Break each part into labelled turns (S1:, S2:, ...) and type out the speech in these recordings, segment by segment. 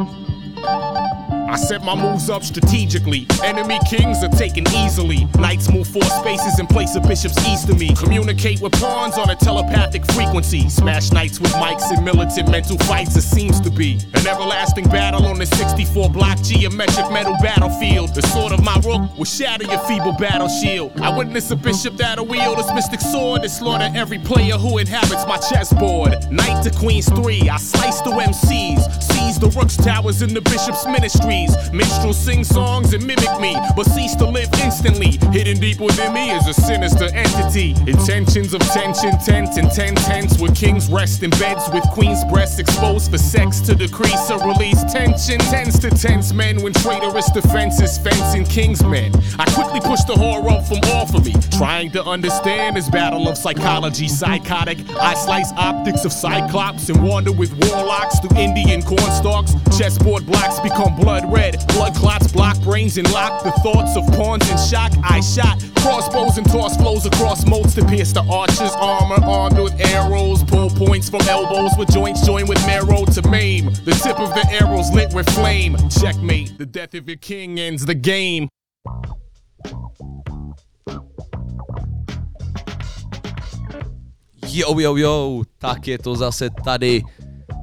S1: Thank. I set my moves up strategically. Enemy kings are taken easily. Knights move four spaces in place of bishops east of me. Communicate with pawns on a telepathic frequency. Smash knights with mics in militant mental fights. It seems to be an everlasting battle on the 64 block geometric metal battlefield. The sword of my rook will shatter your feeble battle shield. I witness a bishop that'll wield his mystic sword to slaughter every player who inhabits my chessboard. Knight to queens three, I slice the MCs. Seize the rook's towers in the bishop's ministry. Minstrels sing songs and mimic me, but cease to live instantly. Hidden deep within me is a sinister entity. Intentions of tension, tent and ten tents where kings rest in beds with queens' breasts exposed for sex to decrease or release tension. Tends to tense men when traitorous defenses fencing king's men. I quickly push the horror up from off of me, trying to understand this battle of psychology. Psychotic, I slice optics of cyclops and wander with warlocks through Indian cornstalks. Chessboard blocks become blood red. Blood clots block brains and lock the thoughts of pawns in shock. I shot crossbows and toss flows across moats to pierce the archer's armor, armed with arrows. Pull points from elbows with joints joined with marrow to maim. The tip of the arrows lit with flame. Checkmate. The death of your king ends the game.
S2: Jo, jo, jo, tak je to zase tady.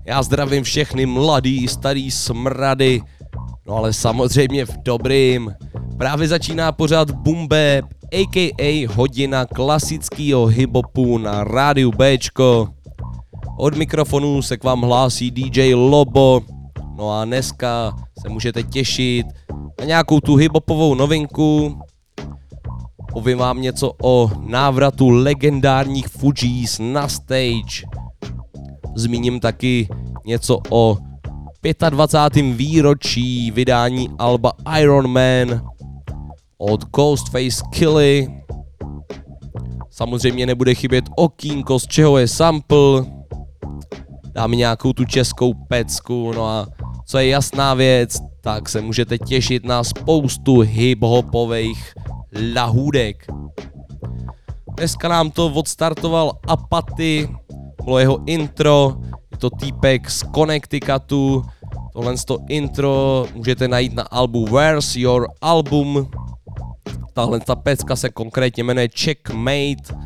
S2: Já zdravím všechny mladý, starý smrady, No ale samozřejmě v dobrým. Právě začíná pořád Bumbe, a.k.a. hodina klasického hibopu na rádiu Bčko. Od mikrofonu se k vám hlásí DJ Lobo. No a dneska se můžete těšit na nějakou tu hibopovou novinku. Povím vám něco o návratu legendárních Fujis na stage. Zmíním taky něco o 25. výročí vydání Alba Iron Man od Ghostface Killy. Samozřejmě nebude chybět okýnko, z čeho je sample. Dáme nějakou tu českou pecku, no a co je jasná věc, tak se můžete těšit na spoustu hip-hopových lahůdek. Dneska nám to odstartoval Apaty, bylo jeho intro, je to týpek z Connecticutu, tohle to intro můžete najít na albu Where's Your Album. Tahle ta pecka se konkrétně jmenuje Checkmate.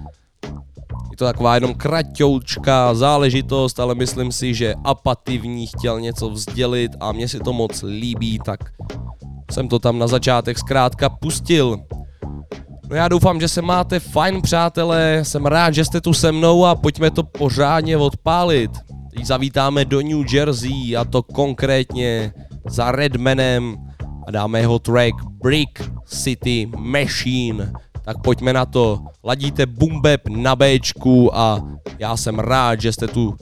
S2: Je to taková jenom kratoučka záležitost, ale myslím si, že Apaty v ní chtěl něco vzdělit a mně se to moc líbí, tak jsem to tam na začátek zkrátka pustil. No já doufám, že se máte fajn přátelé, jsem rád, že jste tu se mnou a pojďme to pořádně odpálit. Teď zavítáme do New Jersey a to konkrétně za Redmanem a dáme jeho track Brick City Machine. Tak pojďme na to. Ladíte Bumbeb na Bčku a já jsem rád, že jste tu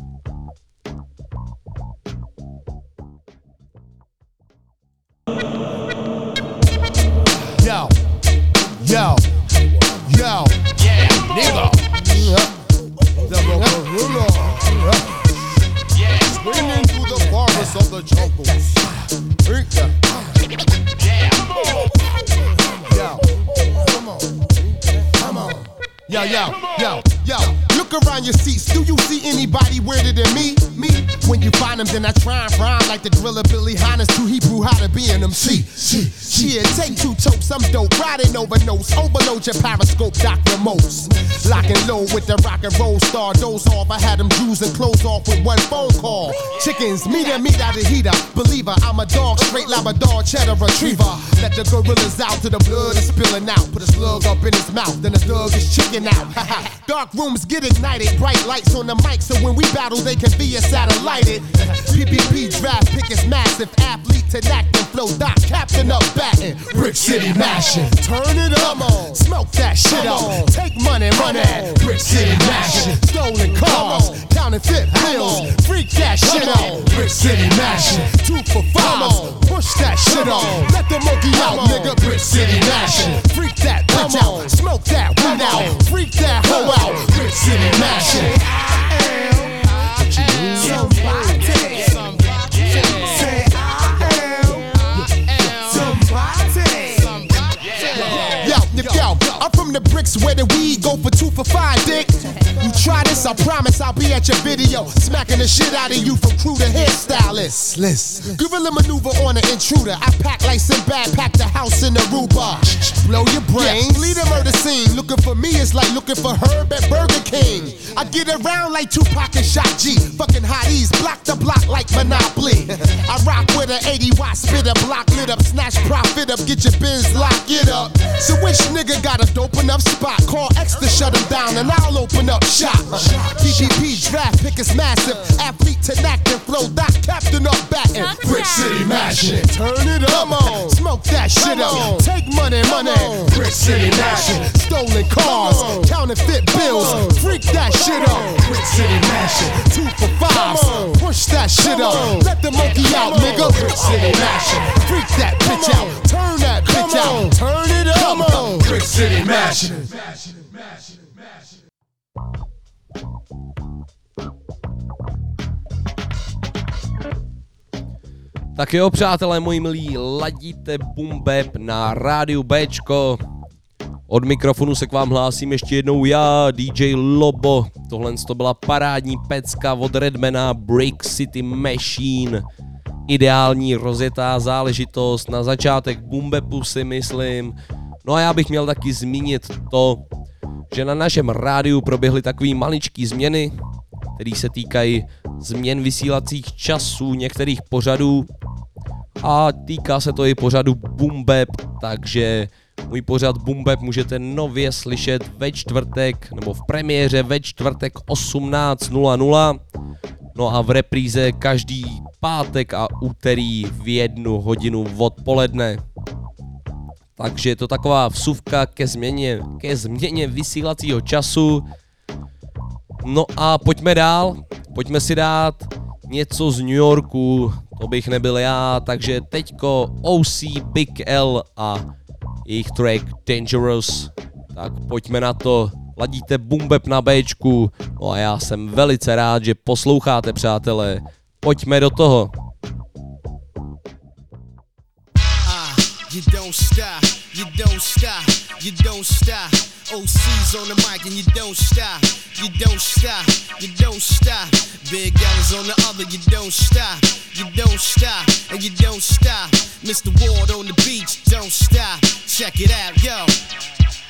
S3: Yo, yo, yo, yeah, nigga. Yeah. Screaming through the forest of the jungles. Yeah. Come on. Come on. Yo, yo. Look around your seats. Do you see anybody weirder than me? Me? When you find them, then I try and rhyme like the driller Billy Hines to Hebrew how to be an MC. Shit, take two topes, I'm dope. Riding over notes, overload your periscope, Dr. Most. Locking low with the rock and roll star. Doze off, I had them Jews and clothes off with one phone call. Chickens, meet and meat out of heater. Believer, I'm a dog, straight Labrador, cheddar retriever. Let the gorillas out to the blood is spilling out. Put a slug up in his mouth, then the thug is chicken out. Dark rooms get ignited, bright lights on the mic, so when we battle, they can be a satellited. PPP draft pick is massive, athlete to act and flow, doc, captain up batting. Brick City mashing, turn it up, on. smoke that shit up, take money, run it. Brick City mashing, stolen cars, counterfeit bills, freak that shit out. Brick City mashing, two for five, push that shit on. Let the monkey out, nigga. Brick City mashing, freak that bitch out, smoke that weed out, freak that hoe out. Brick City mashing. I am somebody. Say from the bricks where the weed go for two for five, dick. You try this, I promise I'll be at your video, smacking the shit out of you from crew to hairstylist. Listen. Guerrilla maneuver on an intruder. I pack like Sinbad, pack the house in Aruba. Blow your brains. Yeah. Lead a murder scene. Looking for me is like looking for Herb at Burger King. I get around like Tupac and Shock G. Fucking hotties, block the block like Monopoly. I rock with an 80 watt spitter, block lit up, snatch profit up, get your bins lock it up. So which nigga got a dope enough spot? Call X to shut him down and I'll open up shop. DGP draft pick is massive. Athlete to active flow, that captain up batting. Brick City mashing. Turn it up. Come on. Smoke that shit up. Take money, money. Brick City mashing. Stolen cars. Counterfeit bills. Freak that shit up. Brick City mashing. Two for five. Push that shit up. Let the monkey out, nigga. Brick City mashing. Freak that bitch out. Turn that bitch out. Turn it up. Come on. Brick City mashing.
S2: Tak jo, přátelé moji milí, ladíte Bumbeb na rádiu Bčko. Od mikrofonu se k vám hlásím ještě jednou já, DJ Lobo. Tohle to byla parádní pecka od Redmana Break City Machine. Ideální rozjetá záležitost na začátek Bumbepu si myslím. No a já bych měl taky zmínit to, že na našem rádiu proběhly takové maličké změny, které se týkají změn vysílacích časů některých pořadů a týká se to i pořadu Bumbeb, takže můj pořad Bumbeb můžete nově slyšet ve čtvrtek, nebo v premiéře ve čtvrtek 18.00, no a v repríze každý pátek a úterý v jednu hodinu odpoledne. Takže je to taková vsuvka ke změně, ke změně vysílacího času. No a pojďme dál, pojďme si dát něco z New Yorku, to bych nebyl já, takže teďko OC Big L a jejich track Dangerous, tak pojďme na to, ladíte Bumbeb na Bčku, no a já jsem velice rád, že posloucháte přátelé, pojďme do toho. You don't stop, you don't stop, you don't stop. OC's on the mic and you don't stop, you don't stop, you don't stop. Big L's on the other, you don't stop, you don't stop, and you don't stop. Mr. Ward on the beach, don't stop. Check it out, yo.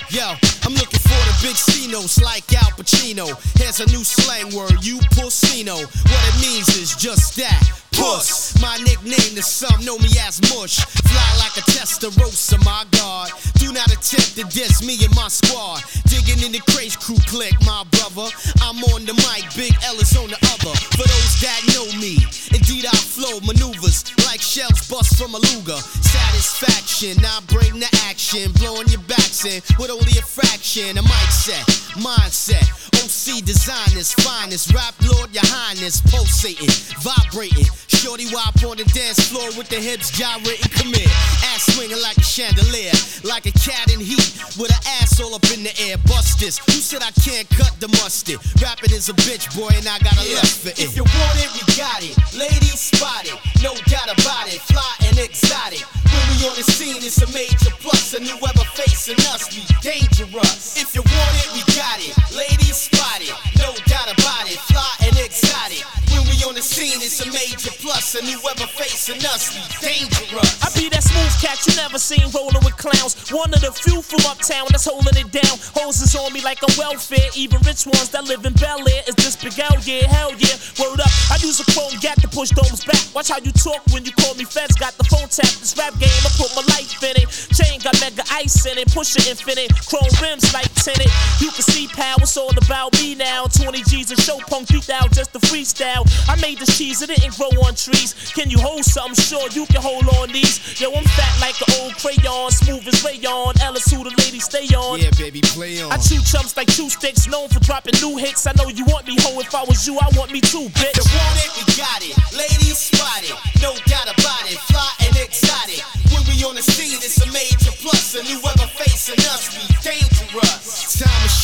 S2: Yo, I'm looking for the big C-notes like Al Pacino. Here's a new slang word, you pussino. What it means is just that Puss. My nickname is some know me as Mush. Fly like a Testarossa, my God. Do not attempt to diss me and my squad. Digging in the craze crew click, my brother. I'm on the mic, Big L is on the other. For those that know me, indeed I flow maneuvers like shells bust from a Luger. Satisfaction, I bring the action, blowing your backs in with only a fraction. A mic set, mindset. OC designers, finest, rap lord, your highness, pulsating, vibrating. Shorty wop on the dance floor with the hips gyrating, come here. Ass swinging like a chandelier, like a cat in heat, with her ass all up in the air. Bust this. Who said I can't cut the mustard? Rapping is a bitch, boy, and I got a yeah. lust for it. If you want it, we got it. Ladies spot it, no doubt about it. Fly and exotic. When we on the scene, it's a major plus. And whoever facing us, we dangerous. If you want it, we got it. Ladies spot it, no doubt about it. Fly and exotic. When we on the scene, it's a major plus plus, and whoever facing us, we dangerous. I be that smooth cat you never seen rolling with clowns. One of the few from uptown that's holding it down. Hoses on me like a welfare, even rich ones that live in Bel Air. Is this big out? Yeah, hell yeah. Word up, I use a chrome gap to push domes back. Watch how you talk when you call me feds. Got the phone tap. This rap game, I put my life in it. Chain got mega ice in it, push it infinite. Chrome rims like tinted. You can see power, it's all about me now. 20 G's and show punk beat out just the freestyle. I made this cheese, it didn't grow on trees. Can you hold something? Sure, you can hold on these. Yo, I'm fat like an old crayon, smooth as rayon. Ellis, who the ladies stay on.
S4: Yeah, baby, play on.
S3: I chew chumps like two sticks, known for dropping new hits. I know you want me, ho. If I was you, I want me too, bitch.
S4: You want it, we got it. Ladies spot it, no doubt about it. Fly and exotic. When we on the scene, it's a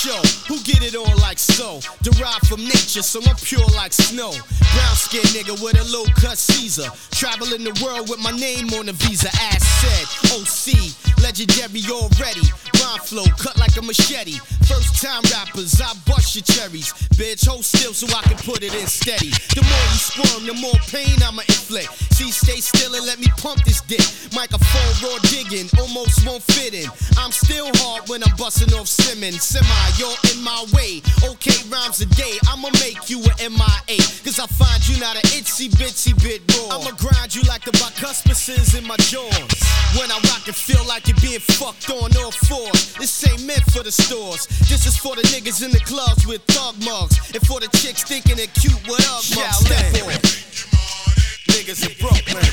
S4: show who get it on like so. Derived from nature, so I'm pure like snow. Brown skin nigga with a low cut Caesar. Traveling the world with my name on the visa. Ass said, OC, legendary already. rhyme flow, cut like a machete. First time rappers, I bust your cherries. Bitch, hold still so I can put it in steady. The more you squirm, the more pain I'ma inflict. See, stay still and let me pump this dick. Microphone raw digging, almost won't fit in. I'm still hard when I'm busting off Simmons. Semi, you're in my way. Okay, rhymes a day, I'ma make you an MIA. Cause I find you not an itsy bitsy bit raw. I'ma grind you like the bicuspices in my jaws. When I rock and feel like you're being fucked on all fours. This ain't meant for the stores. This is for the niggas in the clubs with thug mugs. And for the chicks thinking they're cute with up mugs. Step on. Niggas in Brooklyn.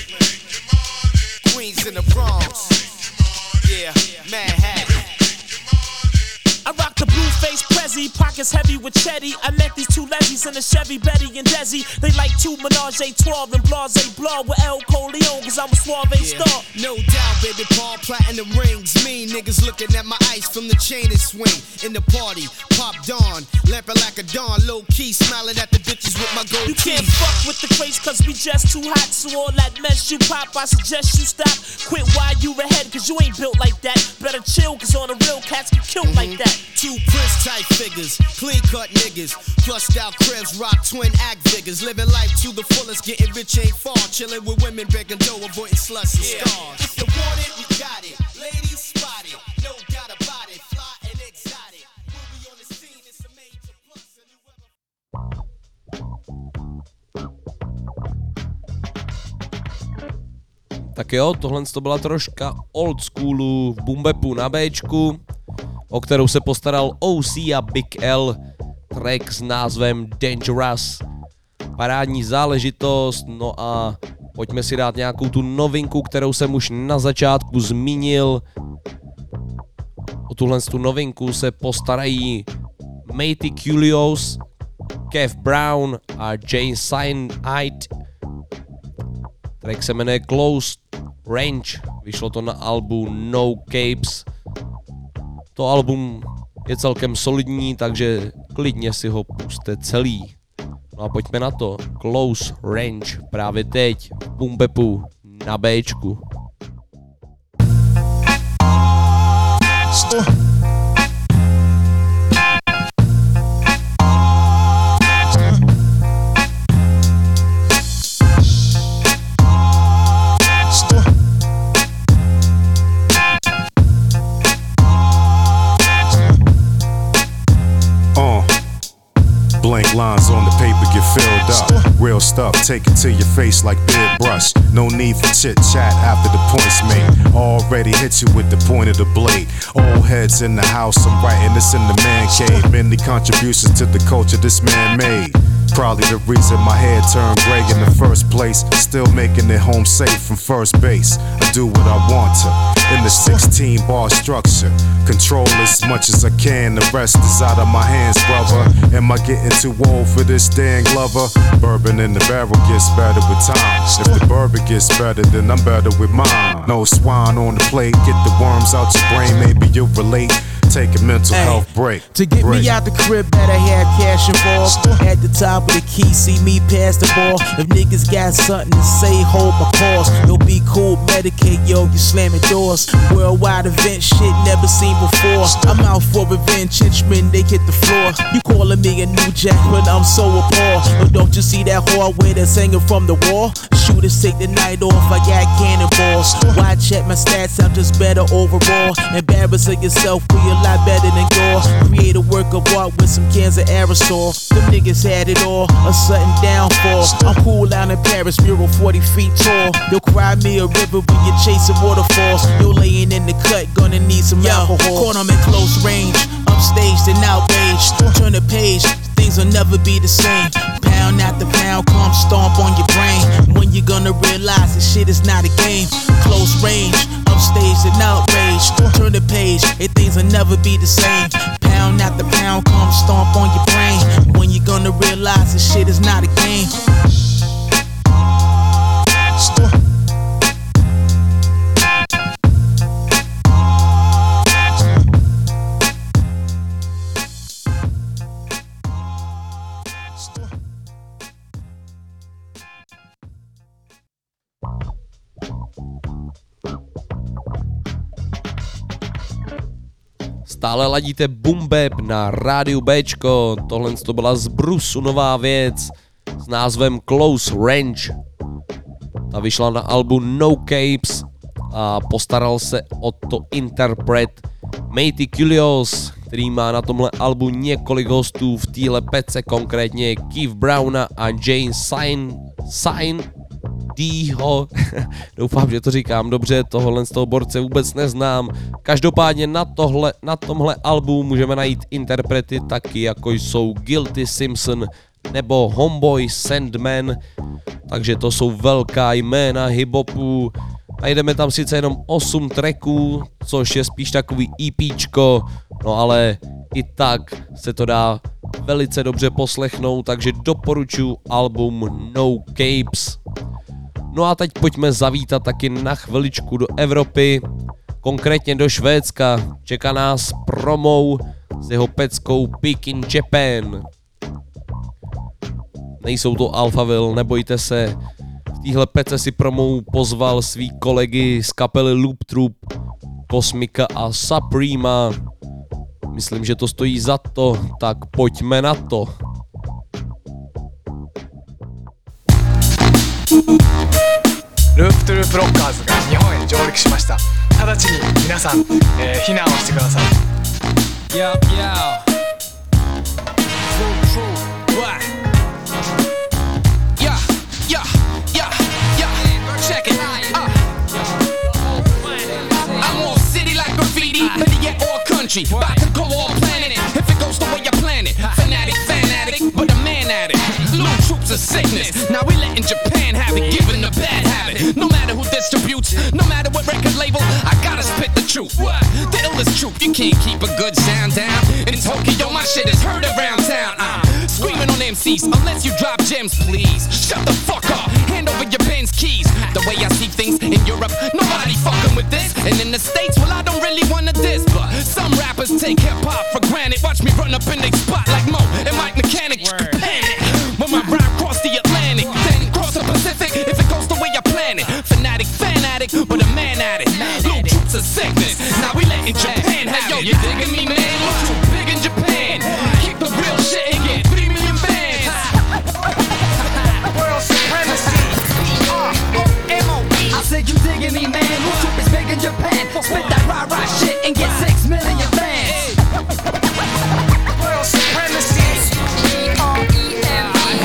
S4: Queens in the Bronx. Yeah, Manhattan.
S5: I rock the blue face Prezi, pockets heavy with Chetty. I met these two lesbies in a Chevy, Betty and Desi. They like two Menage a 12 and Blase Blah with El Coleon, cause I'm a suave
S4: Yeah.
S5: star.
S4: No doubt, baby, Paul platinum the rings. Me niggas looking at my ice from the chain and swing. In the party, pop dawn, lamping like a dawn, low key, smiling at the bitches with my gold
S5: You can't fuck with the craze cause we just too hot. So all that mess you pop, I suggest you stop. Quit while you ahead cause you ain't built like that. Better chill cause on the real cats get killed like mm-hmm. that.
S4: Two Prince type figures, clean cut niggas, plussed out cribs, rock twin act figures, living life to the fullest, getting rich ain't far, chilling with women, begging dough, avoiding sluts and scars. If you want it, we got it. Ladies spot it, no doubt about it. Fly and exotic. When we on the scene, it's a major plus. And whoever
S2: Tak jo, tohle to byla troška old schoolu v Bumbepu na Bčku, o kterou se postaral OC a Big L, track s názvem Dangerous. Parádní záležitost, no a pojďme si dát nějakou tu novinku, kterou jsem už na začátku zmínil. O tuhle tu novinku se postarají Matey Culios, Kev Brown a Jane Cyanide Track se jmenuje Close Range, vyšlo to na albu No Capes. To album je celkem solidní, takže klidně si ho puste celý. No a pojďme na to. Close Range právě teď v Bumbepu na Bčku.
S6: Uh. Lines on the paper get filled up. Real stuff take it to your face like beard brush. No need for chit chat after the point's made. Already hit you with the point of the blade. Old heads in the house, I'm writing this in the man cave. Many contributions to the culture this man made. Probably the reason my head turned gray in the first place. Still making it home safe from first base. I do what I want to in the 16 bar structure. Control as much as I can, the rest is out of my hands, brother. Am I getting too old for this dang lover? Bourbon in the barrel gets better with time. If the bourbon gets better, then I'm better with mine. No swine on the plate, get the worms out your brain, maybe you'll relate. Take a mental health break.
S7: To get
S6: break.
S7: me out the crib, better have cash involved. At the top of the key, see me pass the ball. If niggas got something to say, hold my calls. Yo, be cool, medicate, yo, you slamming doors. Worldwide event, shit never seen before. I'm out for revenge, henchmen, they hit the floor. You calling me a new jack, but I'm so appalled. But don't you see that hallway that's hanging from the wall? Shooters take the night off, I got cannonballs. Why check my stats? I'm just better overall. Embarrassing yourself, we a lot better than Gore. Create a work of art with some cans of aerosol. Them niggas had it all, a sudden downfall. I'm cool out in Paris, mural 40 feet tall. You'll cry me a river when you're chasing waterfalls. You're laying in the cut, gonna need some alcohol. Caught 'em at close range, upstaged and outraged. Turn the page, things will never be the same. Pound after pound, come stomp on your brain. When you gonna realize this shit is not a game? Close range, upstaged and outraged. Turn the page, and things will never be the same. Pound after pound, come stomp on your brain. When you gonna realize this shit is not a game?
S2: Stále ladíte Bumbeb na rádiu Bčko, tohle to byla z Brusu nová věc s názvem Close Range. Ta vyšla na albu No Capes a postaral se o to interpret Matey Kulios, který má na tomhle albu několik hostů v téhle pece, konkrétně Keith Browna a Jane Sign, Sign Dýho. Doufám, že to říkám dobře, tohle z toho borce vůbec neznám. Každopádně na, tohle, na tomhle albu můžeme najít interprety taky, jako jsou Guilty Simpson nebo Homeboy Sandman, takže to jsou velká jména hiphopu. Najdeme tam sice jenom 8 tracků, což je spíš takový EPčko, no ale i tak se to dá velice dobře poslechnout, takže doporučuji album No Capes. No a teď pojďme zavítat taky na chviličku do Evropy, konkrétně do Švédska. Čeká nás promou s jeho peckou Big in Japan. Nejsou to Alphaville, nebojte se. V téhle pece si promou pozval svý kolegy z kapely Loop Troop, Kosmika a Suprema. Myslím, že to stojí za to, tak pojďme na to.
S8: thank you ループトゥループロッカーズが日本へ上陸しました直ちに皆さん、えー、避難をしてください Yo, yo. Uh. Country. About to go all planet if it goes the way you plan it. Fanatic, fanatic, but a man at it. Of sickness. Now we letting Japan have it, giving a bad habit. No matter who distributes, no matter what record label, I gotta spit the truth. What? The illest truth. You can't keep a good sound down. In Tokyo, my shit is heard around town. I'm screaming on MCs unless you drop gems, please. Shut the fuck up. Hand over your pen's keys. The way I see things in Europe, nobody fucking with this. And in the States, well, I don't really wanna diss, but some rappers take hip hop for granted. Watch me run up in the You digging me, man? Look too big in Japan. Kick the real shit and get three million bands. World supremacy. Uh, R-O-M-O-E. I said you digging me, man? Look too is big in Japan. Spit that rah rah shit and get six million fans. World supremacy.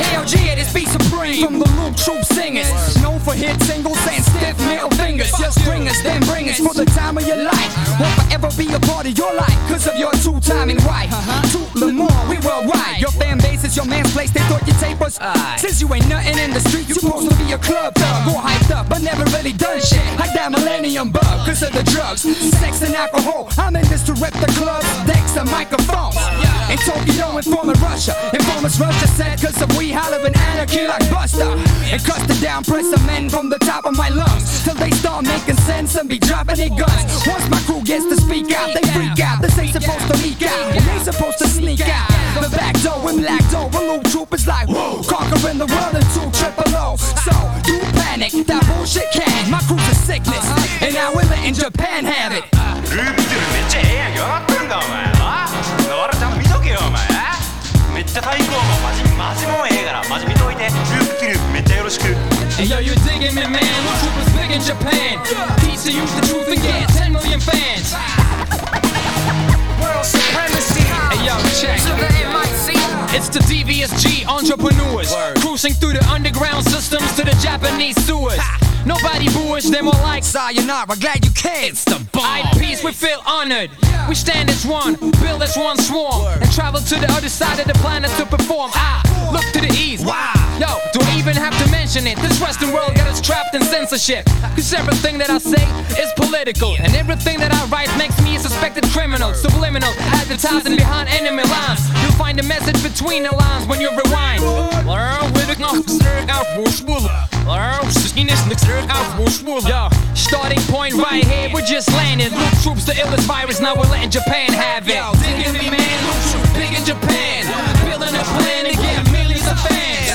S8: Hell yeah, this be supreme from the Loop Troop singers. Known for hit singles and stiff middle fingers. Just stringers, then bringers for the time of your life. Won't be a part of your life, cause of your uh-huh. two timing right. To Lamar, we worldwide. Your fan base is your man's place, they thought you tape us. Since you ain't nothing in the street, you supposed to be a club thug. All hyped up, but never really done shit. Like that millennium bug, cause of the drugs, sex and alcohol. I'm in this to rep the club decks and microphones. In Tokyo, informing Russia. Informers Russia said, cause of we holler an anarchy like Buster. And cuss the down, press the men from the top of my lungs. Till they start making sense and be dropping their guns. Once my crew gets to speak out, they freak out. This ain't supposed to leak out. And they supposed to sneak out. The back door with black door, troop is like, whoa, conquering the world in two triple O. So, you panic, that bullshit can. My crew's a sickness. And now we're letting Japan have it.
S9: く
S8: Hey yo, you digging me, man? Look who was big in Japan. Teach you the truth again. 10 million fans. World supremacy. Hey yo, check. It's the DVSG entrepreneurs cruising through the underground systems to the Japanese sewers. Nobody booish, they more like Sayonara. Glad you came. It's the Peace, we feel honored. We stand as one, build as one swarm, and travel to the other side of the planet to perform. Ah, look to the east. Wow. Yo, do I even have to mention it? This Western world got us trapped in censorship. Cause everything that I say is political, and everything that I write makes me a suspected criminal. Subliminal, advertising behind enemy lines. You'll find a message between the lines when you rewind. Yo, starting point right here, we're just landed. Loop troops, the illest virus, now we're letting Japan have it. Digging me, man, loop troops, big in Japan. Building a plan to get millions of fans.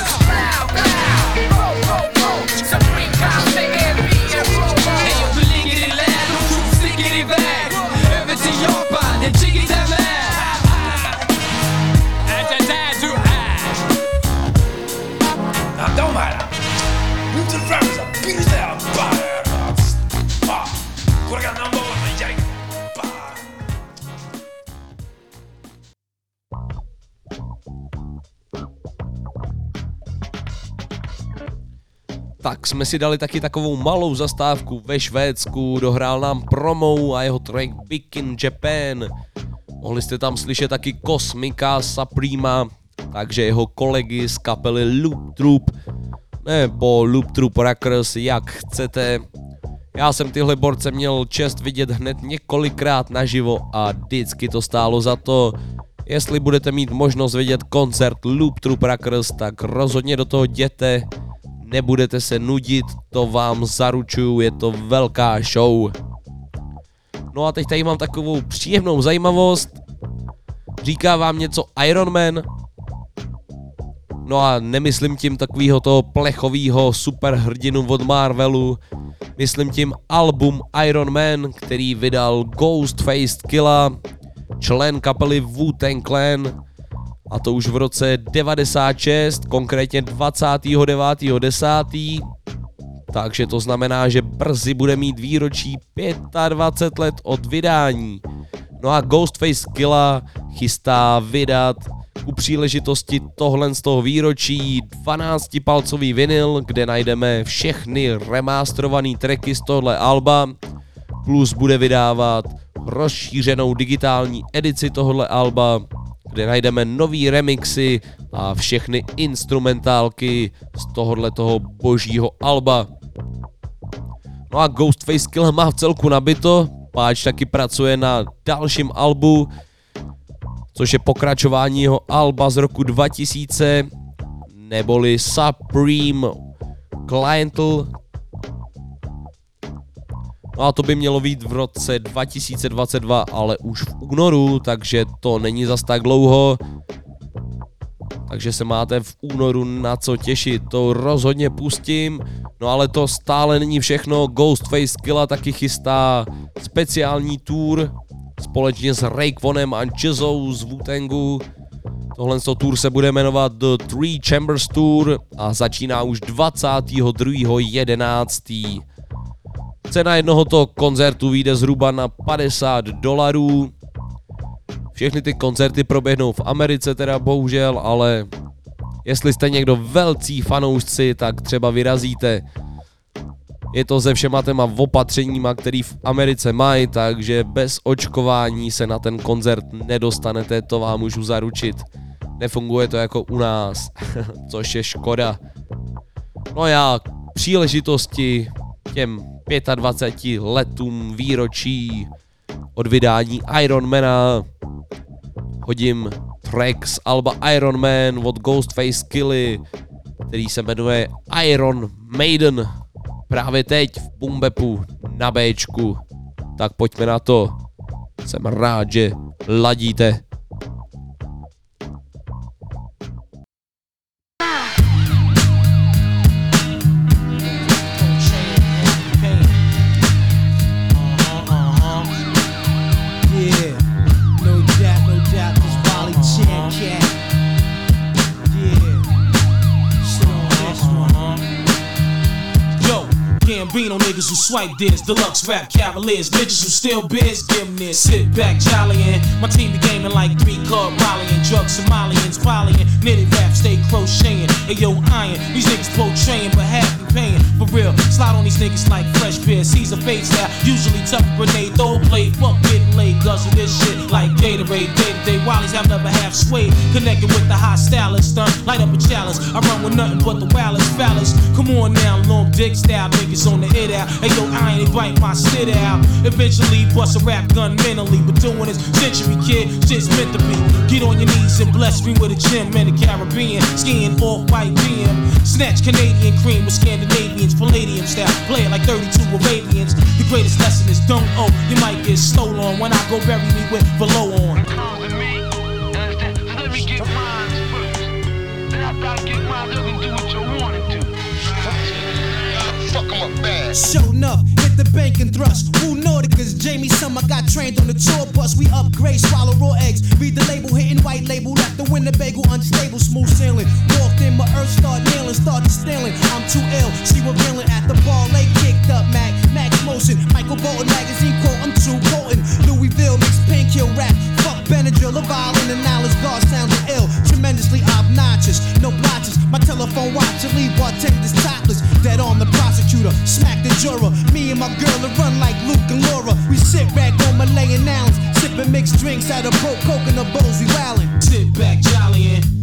S2: Tak jsme si dali taky takovou malou zastávku ve Švédsku, dohrál nám Promou a jeho track Big in Japan. Mohli jste tam slyšet taky Kosmika, Suprema, takže jeho kolegy z kapely Loop Troop, nebo Loop Troop Rockers, jak chcete. Já jsem tyhle borce měl čest vidět hned několikrát naživo a vždycky to stálo za to. Jestli budete mít možnost vidět koncert Loop Troop Rockers, tak rozhodně do toho jděte nebudete se nudit, to vám zaručuju, je to velká show. No a teď tady mám takovou příjemnou zajímavost. Říká vám něco Iron Man? No a nemyslím tím takovýho toho plechovýho superhrdinu od Marvelu, myslím tím album Iron Man, který vydal Ghostface Killa, člen kapely Wu-Tang Clan, a to už v roce 96, konkrétně 29.10. Takže to znamená, že brzy bude mít výročí 25 let od vydání. No a Ghostface Killa chystá vydat u příležitosti tohle z toho výročí 12-palcový vinyl, kde najdeme všechny remasterované tracky z tohle alba, plus bude vydávat rozšířenou digitální edici tohle alba, kde najdeme nový remixy a všechny instrumentálky z tohohle toho božího alba. No a Ghostface Kill má v celku nabito, páč taky pracuje na dalším albu, což je pokračování jeho alba z roku 2000, neboli Supreme Clientel, No a to by mělo být v roce 2022, ale už v únoru, takže to není zas tak dlouho. Takže se máte v únoru na co těšit, to rozhodně pustím. No ale to stále není všechno, Ghostface Killa taky chystá speciální tour společně s Raekwоnem a Jizzou z Wu-Tangu. Tohle tour se bude jmenovat The Three Chambers Tour a začíná už 22.11. Cena jednoho toho koncertu vyjde zhruba na 50 dolarů. Všechny ty koncerty proběhnou v Americe teda bohužel, ale jestli jste někdo velcí fanoušci, tak třeba vyrazíte. Je to se všema těma opatřeníma, který v Americe mají, takže bez očkování se na ten koncert nedostanete, to vám můžu zaručit. Nefunguje to jako u nás, což je škoda. No já příležitosti těm 25 letům výročí od vydání Ironmana. Hodím track z Alba Iron Man od Ghostface Killy, který se jmenuje Iron Maiden. Právě teď v Bumbepu na Bčku. Tak pojďme na to. Jsem rád, že ladíte.
S10: Gambino niggas who swipe this, deluxe rap cavaliers, bitches who steal give them this. Sit back, jollyin'. My team be gaming like three card and drugs Somalians, polying, knitted rap, stay crocheting. Hey yo, iron, these niggas portraying, but half be paying. For real, slide on these niggas like fresh beer. Caesar face now, usually tough grenade, throw play, fuck getting laid, guzzle this shit like Gatorade. Day to day, Wallies have never half swayed. Connected with the high stylist, stunt, light up a challenge. I run with nothing but the wildest phallus. Come on now, long dick style niggas on the out. Hey yo, I ain't bite my sit out. Eventually bust a rap gun mentally, but doing this century kid, shit's meant to be. Get on your knees and bless me with a gym in the Caribbean. Skiing off white BM. Snatch Canadian cream with Scandinavians, Palladium style. Play it like 32 Arabians. The greatest lesson is don't owe. You might get stolen when I go bury me with below on.
S11: Let me get mine first. Then after I get mine, you can do what you want to do. Fuck 'em up bad.
S12: Enough, hit the bank and thrust. Who Nauticas, Jamie Summer got trained on the tour bus. We upgrade, swallow raw eggs. Read the label, hitting white label. Left the Winnebago unstable, smooth sailing. Walked in, my earth start nailing, started stealing. I'm too ill, she revealing at the ball. They kicked up, Mac, Max Motion. Michael Bolton magazine quote, I'm too potent. Louisville mix pink kill rap. Fuck Benadryl, a violin and knowledge guard sounding ill. Tremendously obnoxious, no blotches. My telephone watch to leave bartenders topless. Dead on the prosecutor, smacked the Jura. Me and my girl will run like Luke and Laura. We sit back on Malayan nouns, sipping mixed drinks out of broke coconut bowls. We.
S10: Sit back, jollyin'.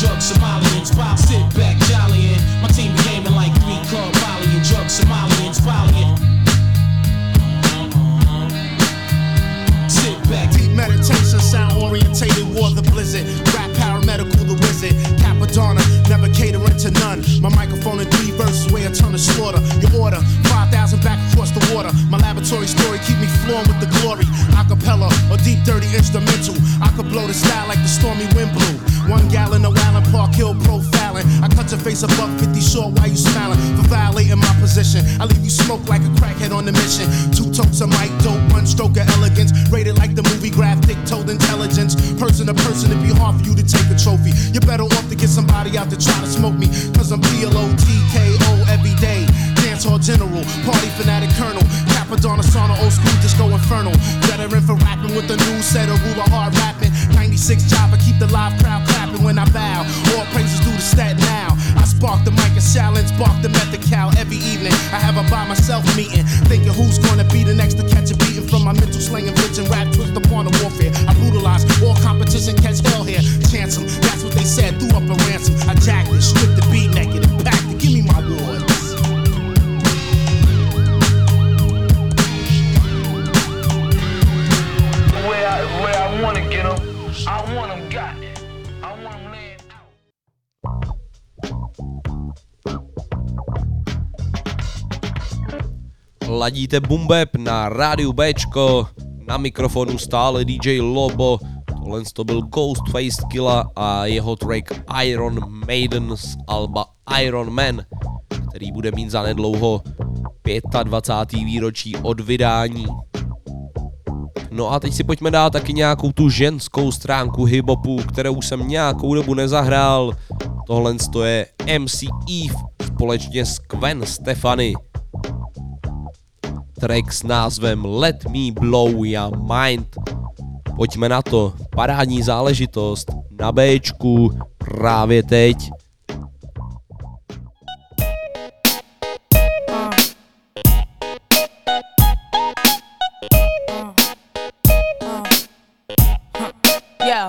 S10: Drug Somalians pop. Sit back, jollyin'. My team be gaming like three club Molly and drug Somalians polying. Sit back,
S13: Deep meditation, sound orientated, war the blizzard. Rap. Cappadonna, never catering to none. My microphone in three verses, weigh a ton of slaughter. Your order, 5,000 back across the water. My laboratory story keep me flowing with the glory. Acapella or deep, dirty instrumental. I could blow the style like the stormy wind blew. One gallon of Allen Park Hill profiling. I cut your face above 50 short while you position, I leave you smoke like a crackhead on the mission. Two totes of mic dope, one stroke of elegance. Rated like the movie graphic, told intelligence. Person to person, it'd be hard for you to take a trophy. You're better off to get somebody out to try to smoke me. Cause I'm P-L-O-T-K-O every day. Dance general, party fanatic colonel. Cappadonna sauna, old school disco infernal. Veteran for rapping with the new set of ruler hard rapping. 96 chopper, keep the live crowd clapping when I bow. All praises due to stat now. I spark the mic and challenge, bark the method cow every evening. I have a by myself meeting, thinking who's gonna be the next to catch a beating from my mental slang and vision. Rap twist upon the warfare. I brutalize all competition, catch hell here. Chance 'em, that's what they said. Threw up a ransom. I jacked it, stripped the beat naked, and packed it. Give me my awards.
S2: Ladíte Bumbeb na rádiu Bčko, na mikrofonu stále DJ Lobo, tohle to byl Ghostface Killa a jeho track Iron Maiden z Alba Iron Man, který bude mít zanedlouho 25. výročí od vydání. No a teď si pojďme dát taky nějakou tu ženskou stránku hiphopu, kterou jsem nějakou dobu nezahrál. Tohle to je MC Eve společně s Gwen Stefany track s názvem Let Me Blow Your Mind. Pojďme na to, parádní záležitost na Bčku právě teď.
S14: Yo,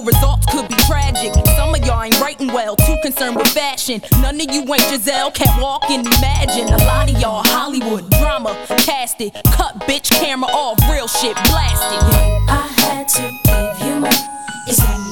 S14: results could be tragic. Some of y'all ain't writing well, too concerned with fashion. None of you ain't Giselle, can't walk and imagine. A lot of y'all Hollywood drama, cast it, cut bitch camera off, real shit blasted.
S15: I had to give you more.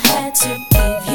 S15: had to give you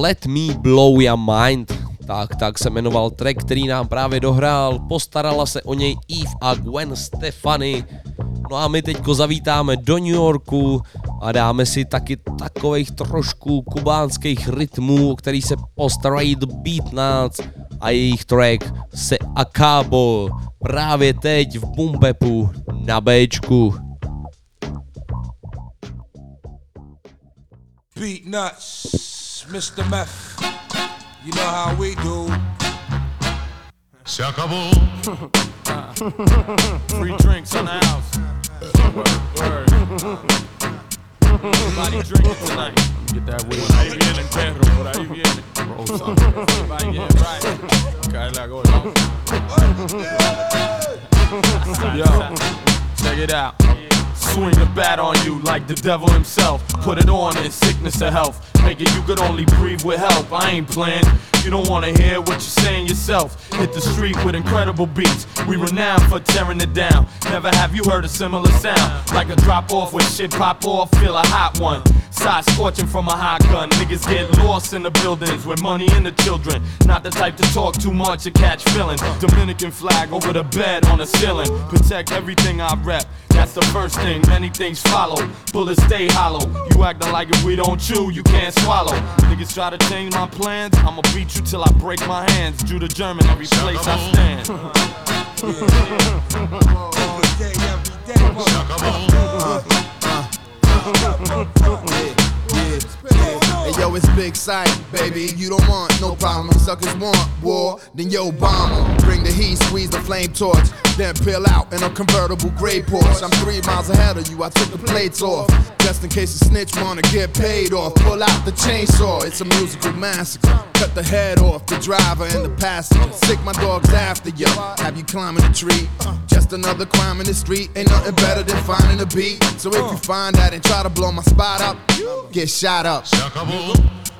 S15: Let Me Blow Your Mind.
S2: Tak, tak se jmenoval track, který nám právě dohrál. Postarala se o něj Eve a Gwen Stefani. No a my teďko zavítáme do New Yorku a dáme si taky takových trošku kubánských rytmů, který se postarají The Beatnuts a jejich track se Acabo právě teď v Bumbepu na Bčku.
S16: Beat nuts, Mr. Meth. You know how we do.
S17: Se acabó.
S18: Free drinks in the house. Word, word. Everybody drinking tonight. Get that weed. Por ahí viene perro, por ahí viene. Roll some. Everybody get right. Caerle a gordo. Yo, check it out. Swing the bat on you like the devil himself. Put it on in sickness or health. Make it you could only breathe with help. I ain't playing. You don't wanna hear what you're saying yourself. Hit the street with incredible beats. We renowned for tearing it down. Never have you heard a similar sound. Like a drop off when shit pop off, feel a hot one. Side scorching from a hot gun. Niggas get lost in the buildings with money and the children. Not the type to talk too much or catch feelings. Dominican flag over the bed on the ceiling. Protect everything I rep. That's the first thing, many things follow. Bullets stay hollow. You acting like if we don't chew, you can't swallow. Niggas try to change my plans, I'ma beat you till I break my hands. Jew the German every place I stand.
S4: Hey yo, it's big sight, baby. You don't want no problem. You suckers want war, then yo bomb 'em. Bring the heat, squeeze the flame torch, then peel out in a convertible gray Porsche. I'm three miles ahead of you. I took the plates off, just in case a snitch wanna get paid off. Pull out the chainsaw. It's a musical massacre. Cut the head off the driver and the passenger. Sick my dogs after you. Have you climbing a tree? Just another crime in the street. Ain't nothing better than finding a beat. So if you find that and try to blow my spot up, get shot up.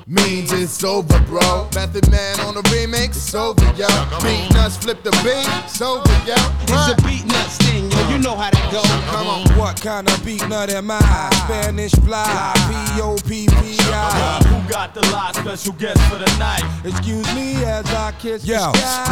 S4: Means it's over, bro. Method Man on the remix, it's over, yo. Beatnuts, flip the beat, it's over, yo.
S5: It's a Beatnuts thing, yo. You know how that go.
S16: Come on. What kind of beat nut am I? Spanish fly, P O P P I.
S18: Who got the last special guest for the night?
S16: Excuse me as I kiss Yo,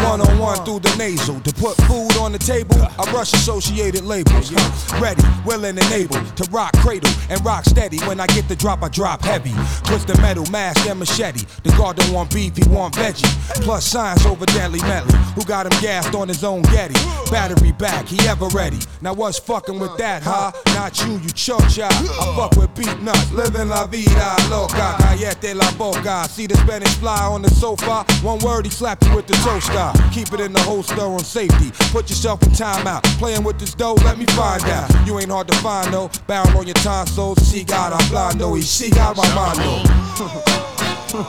S16: one on one through the nasal. To put food on the table, I rush associated labels. Ready, willing, and able to rock cradle and rock steady. When I get the drop, I drop heavy. Twist the metal, and machete. The guard don't want beef, he want veggie. Plus science over deadly medley. Who got him gassed on his own Getty? Battery back, he ever ready. Now what's fucking with that, huh? Not you, you chocha. I fuck with Beatnuts, living la vida loca. Callete la boca. See the Spanish fly on the sofa. One word, he slap you with the toaster. Keep it in the holster on safety. Put yourself in timeout. Playing with this dough, let me find out. You ain't hard to find though. Bound on your tonsils. She got a blando. She got my All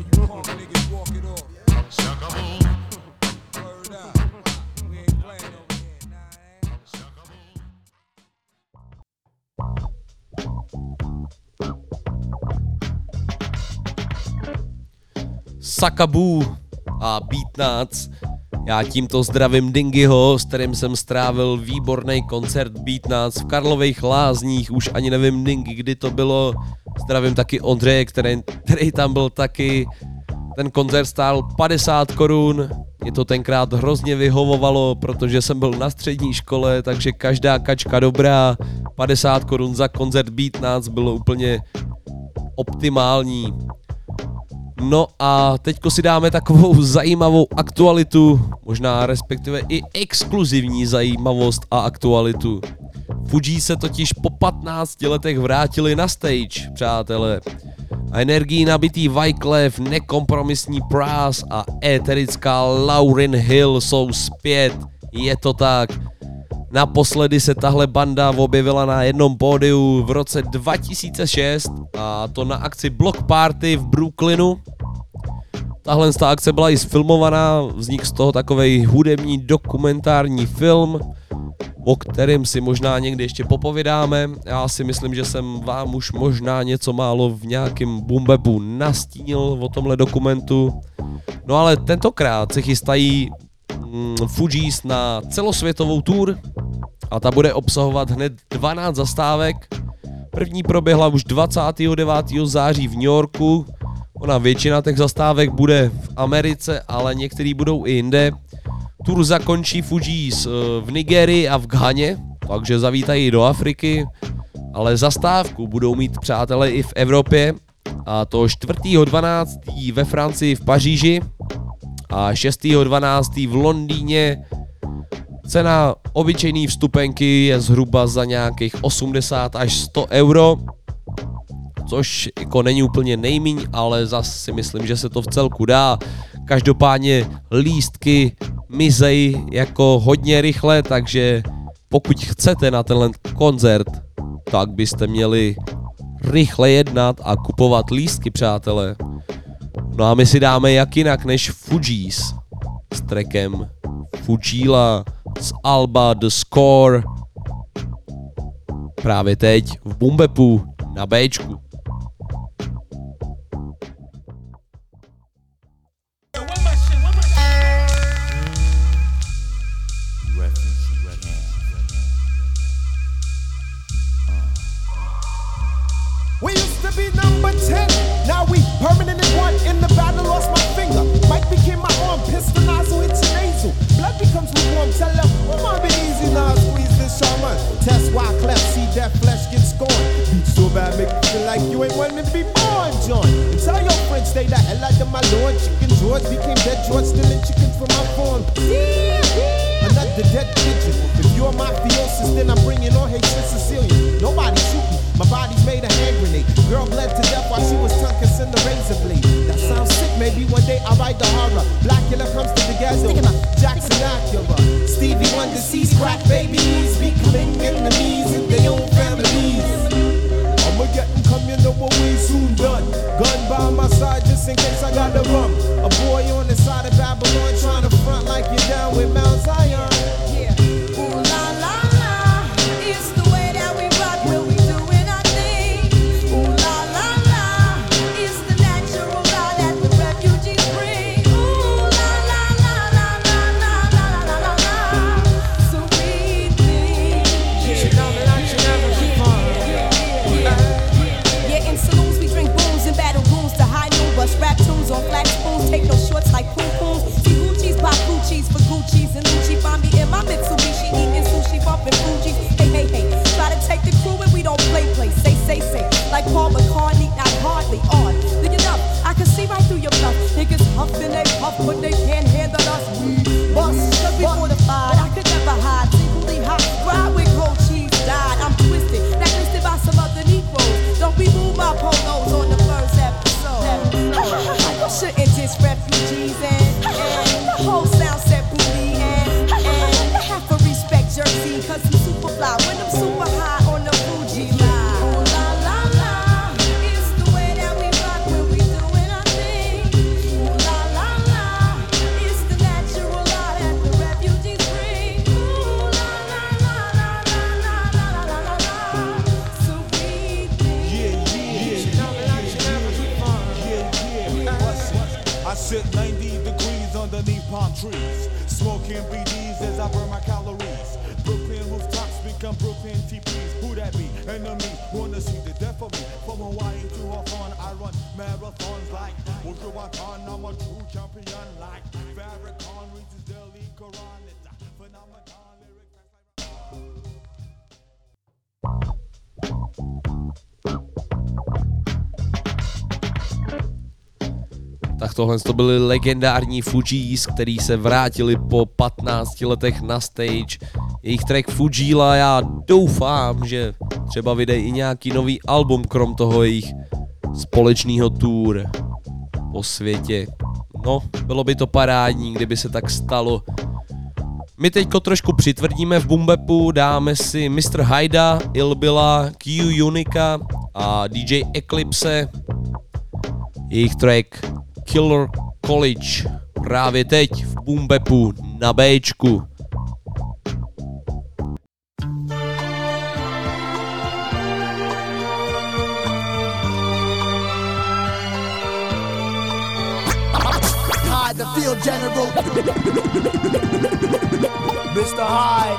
S16: you punk niggas walking on.
S2: Sakabu a Beatnuts. Já tímto zdravím Dingyho, s kterým jsem strávil výborný koncert Beatnuts v Karlových lázních, už ani nevím Dingy, kdy to bylo. Zdravím taky Ondřeje, který, který tam byl taky. Ten koncert stál 50 korun, mě to tenkrát hrozně vyhovovalo, protože jsem byl na střední škole, takže každá kačka dobrá, 50 korun za koncert Beatnuts bylo úplně optimální. No a teďko si dáme takovou zajímavou aktualitu, možná respektive i exkluzivní zajímavost a aktualitu. Fuji se totiž po 15 letech vrátili na stage, přátelé. A energií nabitý Wyclef, nekompromisní Pras a éterická Lauren Hill jsou zpět. Je to tak. Naposledy se tahle banda objevila na jednom pódiu v roce 2006 a to na akci Block Party v Brooklynu. Tahle ta akce byla i sfilmovaná, vznik z toho takový hudební dokumentární film, o kterém si možná někdy ještě popovídáme. Já si myslím, že jsem vám už možná něco málo v nějakém bumbepu nastínil o tomhle dokumentu. No ale tentokrát se chystají mm, Fujis na celosvětovou tour a ta bude obsahovat hned 12 zastávek. První proběhla už 29. září v New Yorku, Ona většina těch zastávek bude v Americe, ale některý budou i jinde. Tour zakončí Fujis eh, v Nigerii a v Ghaně, takže zavítají do Afriky, ale zastávku budou mít přátelé i v Evropě, a to 4.12. ve Francii v Paříži a 6.12. v Londýně. Cena obyčejný vstupenky je zhruba za nějakých 80 až 100 euro, což jako není úplně nejmíň, ale zase si myslím, že se to v celku dá. Každopádně lístky mizej jako hodně rychle, takže pokud chcete na tenhle koncert, tak byste měli rychle jednat a kupovat lístky, přátelé. No a my si dáme jak jinak než Fujis s trekem Fujila z Alba The Score právě teď v Bumbepu na Bčku.
S19: Blood becomes lukewarm, tell them, come on, be easy now, squeeze this shaman. Test why cleft, see that flesh get scorned. Beat so bad, make you feel like you ain't wanting to be born, John. And tell your friends, stay the hell out of my lord. Chicken George became dead George, stealing chickens from my farm. Another dead pigeon. If you're mafiosis, then I'm bringing all hate to Sicilian. Nobody shoot me. My body's made a hand grenade. Girl bled to death while she was tongue kissing the razor blade. That sounds sick. Maybe one day I'll write the horror. Blackula comes to the ghetto. Jackson Acura. Stevie Wonder sees crack babies becoming enemies in their own families. I'ma get them come, you know what we soon done. Gun by my side just in case I got the rum. A boy on the side of Babylon trying to front like you're down with Mount
S20: Enemy. Wanna see the death of me. From Hawaii to Hawthorne, I run marathons like Wujuwatan. I'm a true champion like Farrakhan reads his daily Quran. It's a phenomenon.
S2: Tak tohle to byly legendární Fugees, který se vrátili po 15 letech na stage. Jejich track Fujila, já doufám, že třeba vydají i nějaký nový album krom toho jejich společného tour po světě. No, bylo by to parádní, kdyby se tak stalo. My teďko trošku přitvrdíme v Bumbepu, dáme si Mr. Haida, Ilbila, Q Unika a DJ Eclipse. Jejich track Killer College právě teď v Bumbepu na Bčku.
S3: The field general. Mr. Hyde.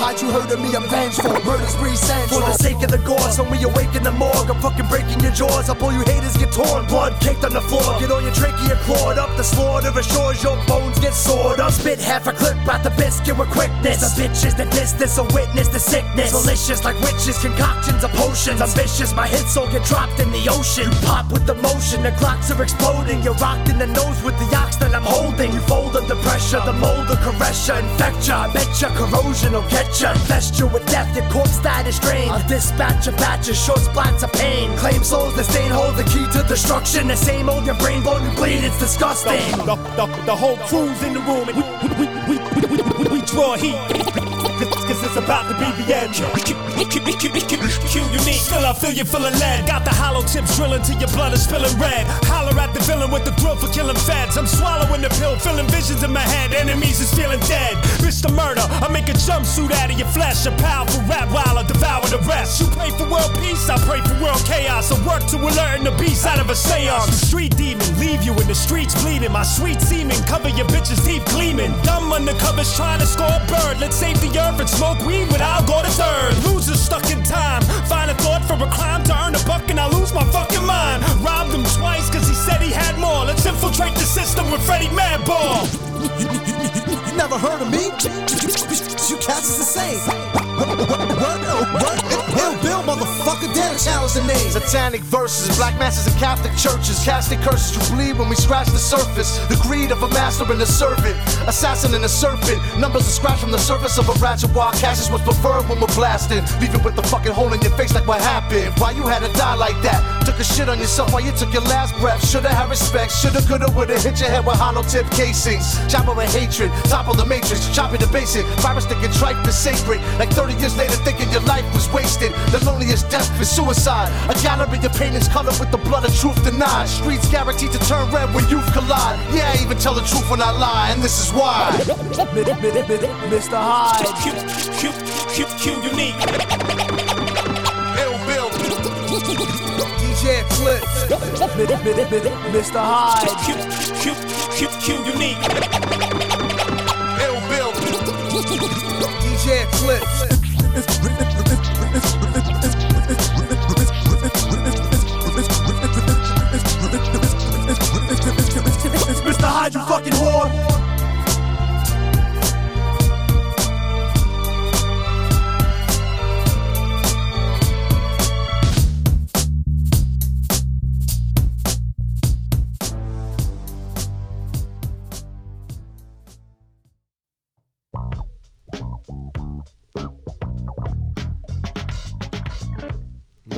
S3: Hide you heard of me, I'm vengeful. Murder spree central.
S21: For the sake of the gods, when we awaken in the morgue, I'm fucking breaking your jaws. Up all you haters get torn, blood caked on the floor. Get all your trachea clawed up, the slaughter assures your bones get sawed up. Spit half a clip out the biscuit with quickness. The bitch is the distance, a witness the sickness. Malicious like witches, concoctions of potions. Ambitious, my hits all get dropped in the ocean. You pop with the motion, the clocks are exploding. You're rocked in the nose with the ox that I'm holding. You fold under pressure, the mold of caress ya, infect ya. I bet ya corrosion will get ya. Infest you with death, your corpse died is drained. I'll dispatch a batch of short splats of pain. Claim souls that stain hold the key to destruction. The same old your brain bone you bleed, it's disgusting.
S22: The, the, the whole crew's in the room and we, we, we, we, we, we draw heat. Cause, cause it's about to be the end. Q-Unique. Still, I feel you feeling lead. Got the hollow tips drilling till your blood is spilling red. Holler at the villain with the thrill for killing feds. I'm swallowing the pill, feeling visions in my head. Enemies is feeling dead. Mr. Murder, I make a jumpsuit out of your flesh. A powerful rap while I devour the rest. You pray for world peace, I pray for world chaos. I work to alerting the beast out of a seance. The street demon, leave you in the streets bleeding. My sweet semen, cover your bitches deep gleaming. Dumb undercovers trying to score a bird. Let's save the earth and smoke weed without go to third. Losers stuck in time. Find a thought for a crime to earn a buck and I lose my fucking mind. Robbed him twice cause he said he had more. Let's infiltrate the system with Freddie Madball.
S3: You never heard of me? You cats is the same. Ill oh, Bill, motherfucker, damn challenge the name.
S21: Satanic verses, black masses and Catholic churches, casting curses to bleed when we scratch the surface. The greed of a master and a servant, assassin and a serpent. Numbers are scratched from the surface of a ratchet. Wild cash is what's preferred when we're blasting. Leaving with the fucking hole in your face like what happened. Why you had to die like that? Took a shit on yourself while you took your last breath. Shoulda had respect, shoulda, coulda, woulda. Hit your head with hollow tip casings. Chopper of hatred, top of the matrix, chopping the basic. Virus thinking tripe is sacred. Like 30 years later, thinking your life was wasted. The loneliest death is suicide. A gallery of paintings colored with the blood of truth denied. Streets guaranteed to turn red when youth collide. Yeah, I even tell the truth when I lie, and this is why.
S3: Mr. Hyde.
S22: Q, Q, Q, Q, unique.
S21: Ill Bill.
S3: DJ Eclipse. Mr. Hyde.
S22: Q, Q, Q, Q, unique.
S21: Ill Bill.
S3: DJ Eclipse.
S21: Mr. Hyde, you fucking whore.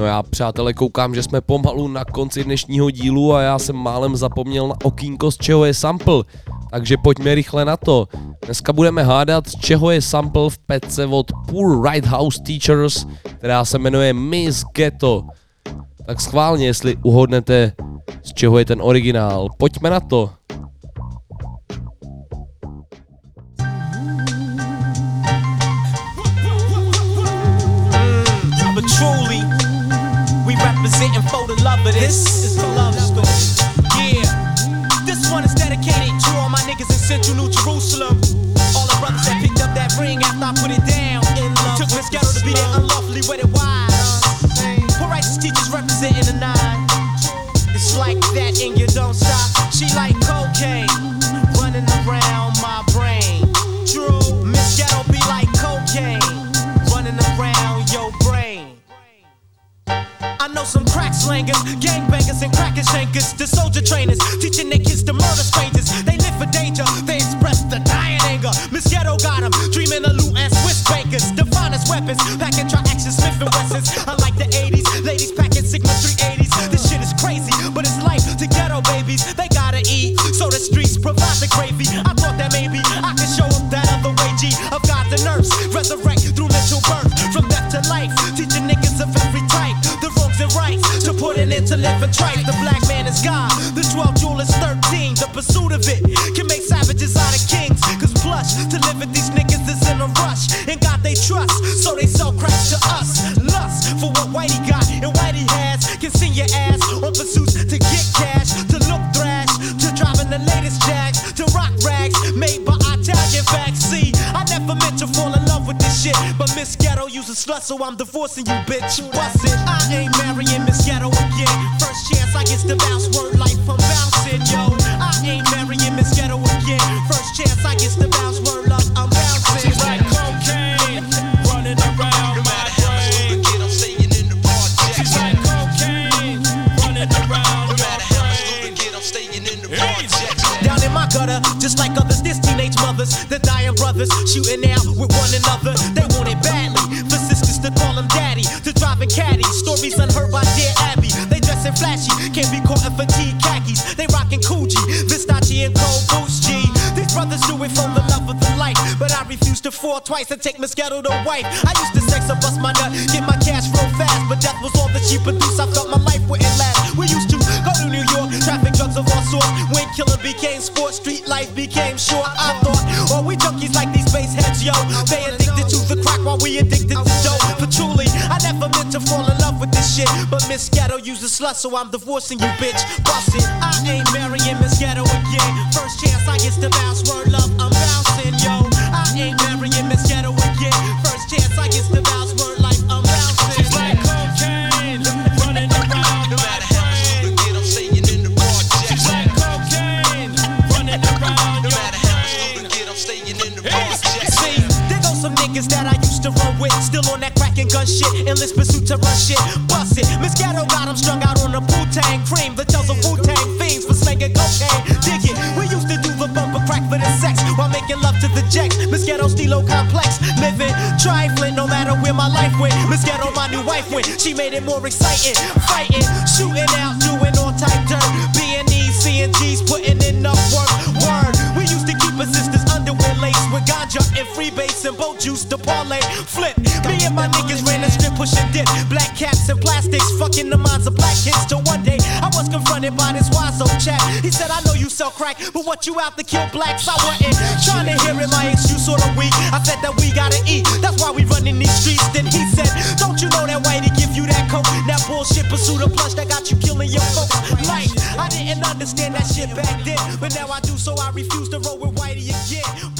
S2: No já, přátelé, koukám, že jsme pomalu na konci dnešního dílu a já jsem málem zapomněl na okýnko, z čeho je sample. Takže pojďme rychle na to. Dneska budeme hádat, z čeho je sample v pece od Poor Right House Teachers, která se jmenuje Miss Ghetto. Tak schválně, jestli uhodnete, z čeho je ten originál. Pojďme na to.
S22: Truly, representing for the love of this. This is the love story. Yeah, this one is dedicated to all my niggas in Central
S5: New Jerusalem. All the brothers that picked up that ring after I put it down. Took Miss Ghetto to be there unlawfully wedded wives. Poor righteous teachers representing the nine. It's like that and you don't stop. She like cocaine, know some crack slangers, gangbangers, and cracker shankers. The soldier trainers teaching their kids to murder strangers. They live for danger, they express the dying anger. Miss Ghetto got 'em, dreaming of loot and Swiss bankers. The finest weapons, packing tri-action Smith and Wessons. I like the 80s, ladies packing Sigma 380s. This shit is crazy, but it's life to ghetto babies. They gotta eat, so the streets provide the gravy. I thought that maybe I could show 'em that other way, G of gods and earths. Resurrect end tripe, the black man is God. The 12 jewel is 13. The pursuit of it can make savages out of kings. Cause plush to live with these niggas is in a rush. And God they trust, so they sell crack to us. Lust for what Whitey got and Whitey has. Can send your ass on pursuits to get cash, to look thrash, to driving the latest jacks, to rock rags made by Italian facts. See, I never meant to fall in love with this shit, but Miss Ghetto uses slut, so I'm divorcing you, bitch. Bust take Moscato to wife. I used to sex and bust my nut, get my cash real fast, but death was all that she produced. I felt my life wouldn't last. We used to go to New York, traffic drugs of all sorts. When killing became sport, street life became short. I thought, oh, we junkies like these space heads, yo. They addicted to the crack while we addicted to dope. But truly, I never meant to fall in love with this shit. But Miss Ghetto a slut, so I'm divorcing you, bitch. Bust some niggas that I used to run with, still on that crack and gun shit, endless pursuit to run shit. Bust it, Ghetto got 'em strung out on the Wu Tang cream, the tells of Wu Tang fiends for slanging cocaine. Dig it, we used to do the bumper crack for the sex while making love to the jacks. Ghetto stilo complex, living trifling no matter where my life went. Ghetto, my new wife went, she made it more exciting, fighting, shooting out, doing all type dirt. Being these CNGs putting in enough work. Word, and freebase and boat juice to parlay. Flip, me and my niggas ran the strip pushing dip. Black caps and plastics, fucking the minds of black kids. Till one day I was confronted by this wise old chap. He said, I know you sell crack, but what you out to kill blacks? I wasn't trying to hear it, my excuse sort of weak. I said that we gotta eat, that's why we running these streets. Then he said, Don't you know that whitey give you that coke? That bullshit pursuit of plush that got you killing your folks. Like, I didn't understand that shit back then, but now I do, so I refuse to roll with whitey again.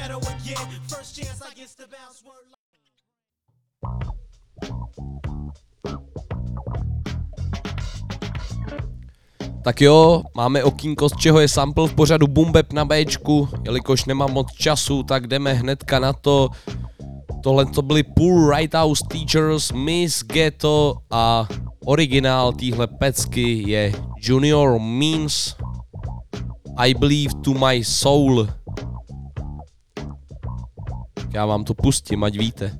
S5: Ghetto again. First chance I get to bounce word.
S2: Tak jo, máme okýnko, z čeho je sample v pořadu Bumbeb na Bčku, jelikož nemám moc času, tak jdeme hnedka na to. Tohle to byly Poor Right House Teachers, Miss Ghetto a originál téhle pecky je Junior Means I Believe to My Soul. Já vám to pustím, ať víte.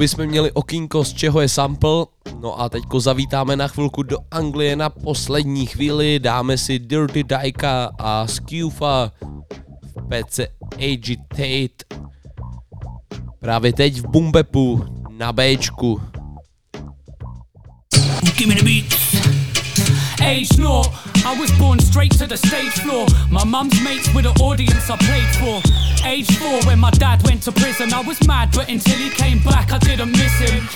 S2: Bychom měli okýnko, z čeho je sample. No a teďko zavítáme na chvilku do Anglie na poslední chvíli, dáme si Dirty Dajka a Scufa v PC Agitate. Právě teď v Bumbepu na Bčku.
S23: Give me the I was born straight to the stage floor. My mum's mates were the audience I played for. Age four, when my dad went to prison, I was mad, but until he came back, I didn't miss him.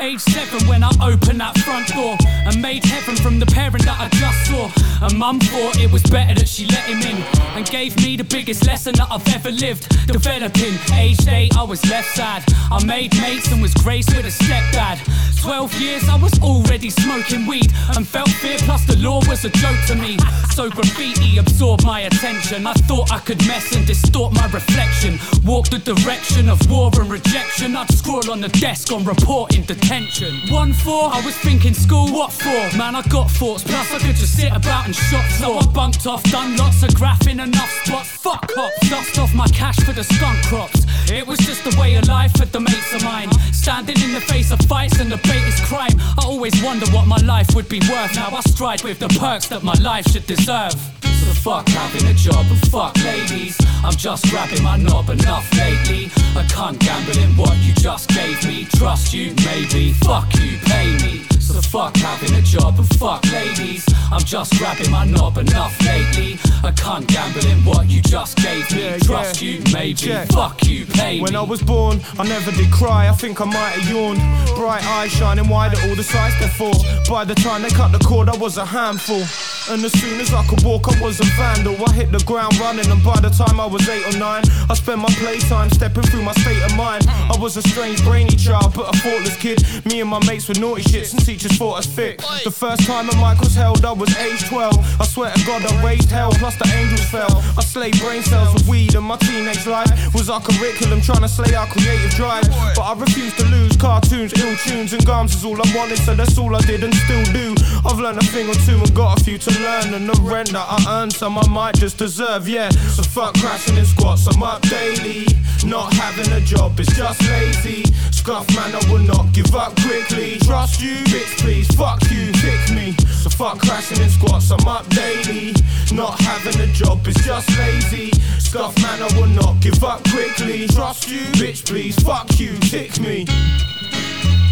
S23: Age seven, when I opened that front door and made heaven from the parent that I just saw. And mum thought it was better that she let him in and gave me the biggest lesson that I've ever lived. Developing, age eight, I was left sad. I made mates and was graced with a stepdad. Twelve years, I was already smoking weed and felt fear, plus the law was a joke to me. So graffiti absorbed my attention. I thought I could mess and distort my reflection. Walk the direction of war and rejection. I'd scroll on the desk on reporting detention. One four, I was thinking school, what for? Man, I got thoughts, plus I could just sit about and shop. So I bunked off, done lots of graphing, enough spots. Fuck cops, dust off my cash for the skunk crops. It was just the way of life for the mates of mine. Standing in the face of fights and debate is crime. I always wonder what my life would be worth. Now I stride with the perks that my life should deserve. So fuck having a job and fuck ladies. I'm just grabbing my knob enough lately. I can't gamble in what you just gave me. Trust you, maybe. Fuck you, pay me. So fuck having a job and fuck ladies. I'm just grabbing my knob enough lately. I can't gamble in what you just gave me. Trust you, maybe.
S20: Check.
S23: Fuck you, pay
S20: When
S23: me.
S20: I was born, I never did cry. I think I might have yawned. Bright eyes shining wide at all the sights before. By the time they cut the cord, I was a handful. And as soon as I could walk, I was a vandal. I hit the ground running, and by the time I was eight or nine, I spent my playtime stepping through my state of mind. I was a strange, brainy child, but a thoughtless kid. Me and my mates were naughty shits, and teachers thought us thick. The first time a mic was held, I was age 12. I swear to God, I raised hell, plus the angels fell. I slayed brain cells with weed, and my teenage life was our curriculum, trying to slay our creative drive. But I refused to lose cartoons, ill tunes, and gums is all I wanted, so that's all I did and still do. I've learned a thing or two and got a few to learn, and the rent that I earned, some I might just deserve, yeah. So fuck crashing in squats, I'm up daily. Not having a job is just lazy. Scuff man, I will not give up quickly. Trust you, bitch, please, fuck you, pick me. So fuck crashing in squats, I'm up daily. Not having a job is just lazy. Scuff man, I will not give up quickly. Trust you, bitch, please, fuck you, pick me.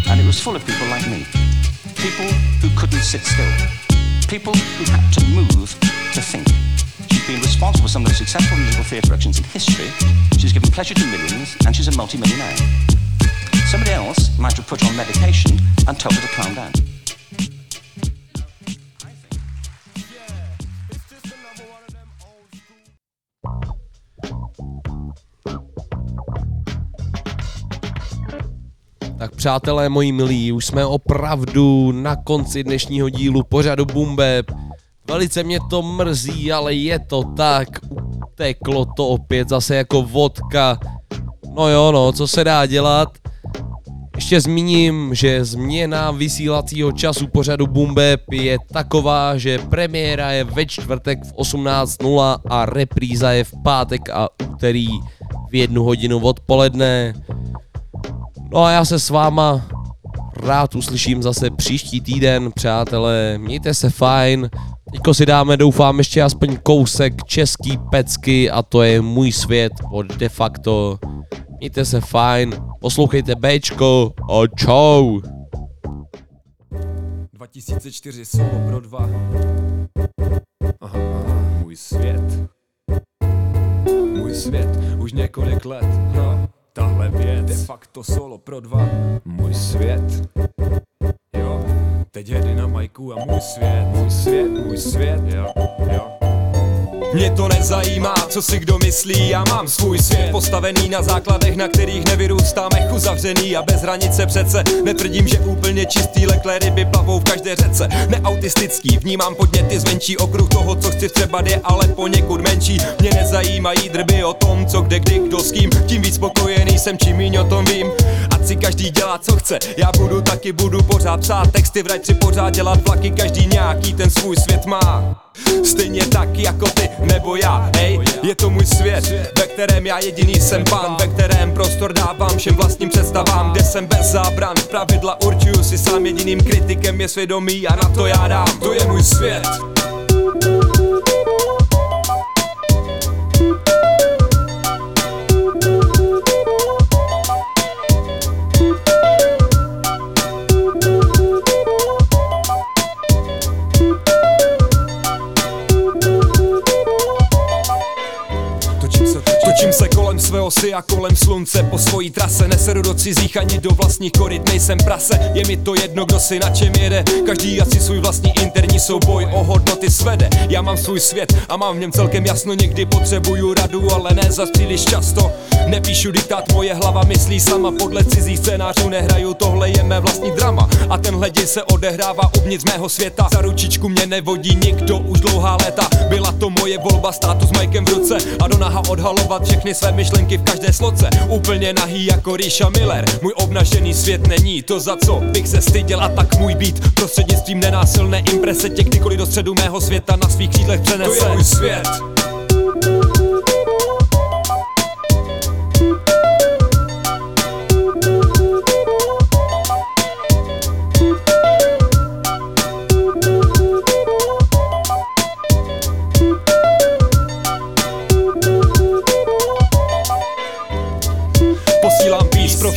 S24: And it was full of people like me. People who couldn't sit still. People who had to move to think. She's been responsible for some of the successful musical theatre productions in history. She's given pleasure to millions, and she's a multi-millionaire. Somebody else might have put on medication and told her to calm down.
S2: Tak přátelé moji milí, už jsme opravdu na konci dnešního dílu pořadu Bumbeb. Velice mě to mrzí, ale je to tak. Uteklo to opět zase jako vodka. No jo, no, co se dá dělat? Ještě zmíním, že změna vysílacího času pořadu Bumbeb je taková, že premiéra je ve čtvrtek v 18.00 a repríza je v pátek a úterý v jednu hodinu odpoledne. No a já se s váma rád uslyším zase příští týden, přátelé, mějte se fajn. Teďko si dáme, doufám, ještě aspoň kousek český pecky a to je můj svět od de facto. Mějte se fajn, poslouchejte Bčko a čau.
S25: 2004 solo pro dva. Aha, můj svět. Můj svět už několik let. No, tahle věc. De facto solo pro dva. Můj svět. Jo, teď jedy na majku a můj svět. Můj svět, můj svět. Jo, jo. Mě to nezajímá, co si kdo myslí, já mám svůj svět postavený na základech, na kterých nevyrůstá mech uzavřený a bez hranice přece. Netvrdím, že úplně čistý lekle ryby plavou v každé řece. Neautistický, vnímám podněty zvenčí okruh toho, co chci vtřebat je ale poněkud menší. Mě nezajímají drby o tom, co kde kdy kdo s kým, tím víc spokojený jsem, čím míň o tom vím. Si každý dělá co chce. Já budu taky, budu pořád psát texty, vrať si pořád dělat vlaky, každý nějaký ten svůj svět má. Stejně tak jako ty nebo já, hej, je to můj svět, ve kterém já jediný jsem pán, ve kterém prostor dávám všem vlastním představám, kde jsem bez zábran, pravidla určuju si sám, jediným kritikem je svědomí a na to já dám, to je můj svět. Se kolem svého si a kolem slunce Po svojí trase. Neseru do cizích ani do vlastních koryt Nejsem prase, je mi to jedno, kdo si na čem jede. Každý asi svůj vlastní interní souboj o hodnoty svede. Já mám svůj svět a mám v něm celkem jasno. Někdy potřebuju radu, ale ne za příliš často. Nepíšu diktát, moje hlava myslí sama. Podle cizích scénářů nehraju, tohle je mé vlastní drama. A tenhle děj se odehrává uvnitř mého světa. Za ručičku mě nevodí nikdo už dlouhá léta. Byla to moje volba, státu s majkem v ruce A do odhalovat všechny své myšlenky v každé sloce Úplně nahý jako Ríša Miller. Můj obnažený svět není to, za co bych se styděl A tak můj být. Prostřednictvím nenásilné imprese Tě kdykoliv do středu mého světa na svých křídlech přenese. To je můj svět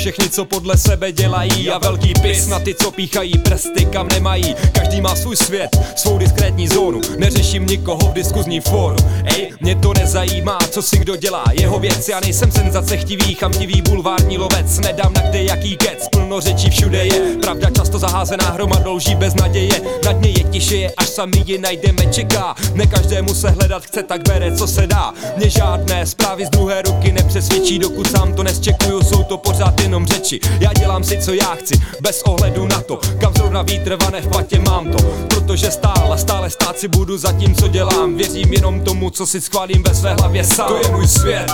S25: všechny, co podle sebe dělají A velký pis na ty, co píchají prsty, kam nemají. Každý má svůj svět, svou diskrétní zónu. Neřeším nikoho v diskuzním fóru. Ej, mě to nezajímá, co si kdo dělá. Jeho věc, já nejsem senzace chtivý, chamtivý bulvární lovec. Nedám na kde jaký kec, plno řečí všude je. Pravda často zaházená hromadou lží bez naděje. Na dně je tiše, až sami ji najdeme, čeká. Ne každému se hledat chce, tak bere, co se dá. Mě žádné zprávy z druhé ruky nepřesvědčí, dokud sám to nesčekuju, jsou to pořád jenom řeči. Já dělám si, co já chci, bez ohledu na to Kam zrovna vítr v patě mám to. Protože stále, stále stát si budu za tím, co dělám. Věřím jenom tomu, co si schválím ve své hlavě sám. To je můj svět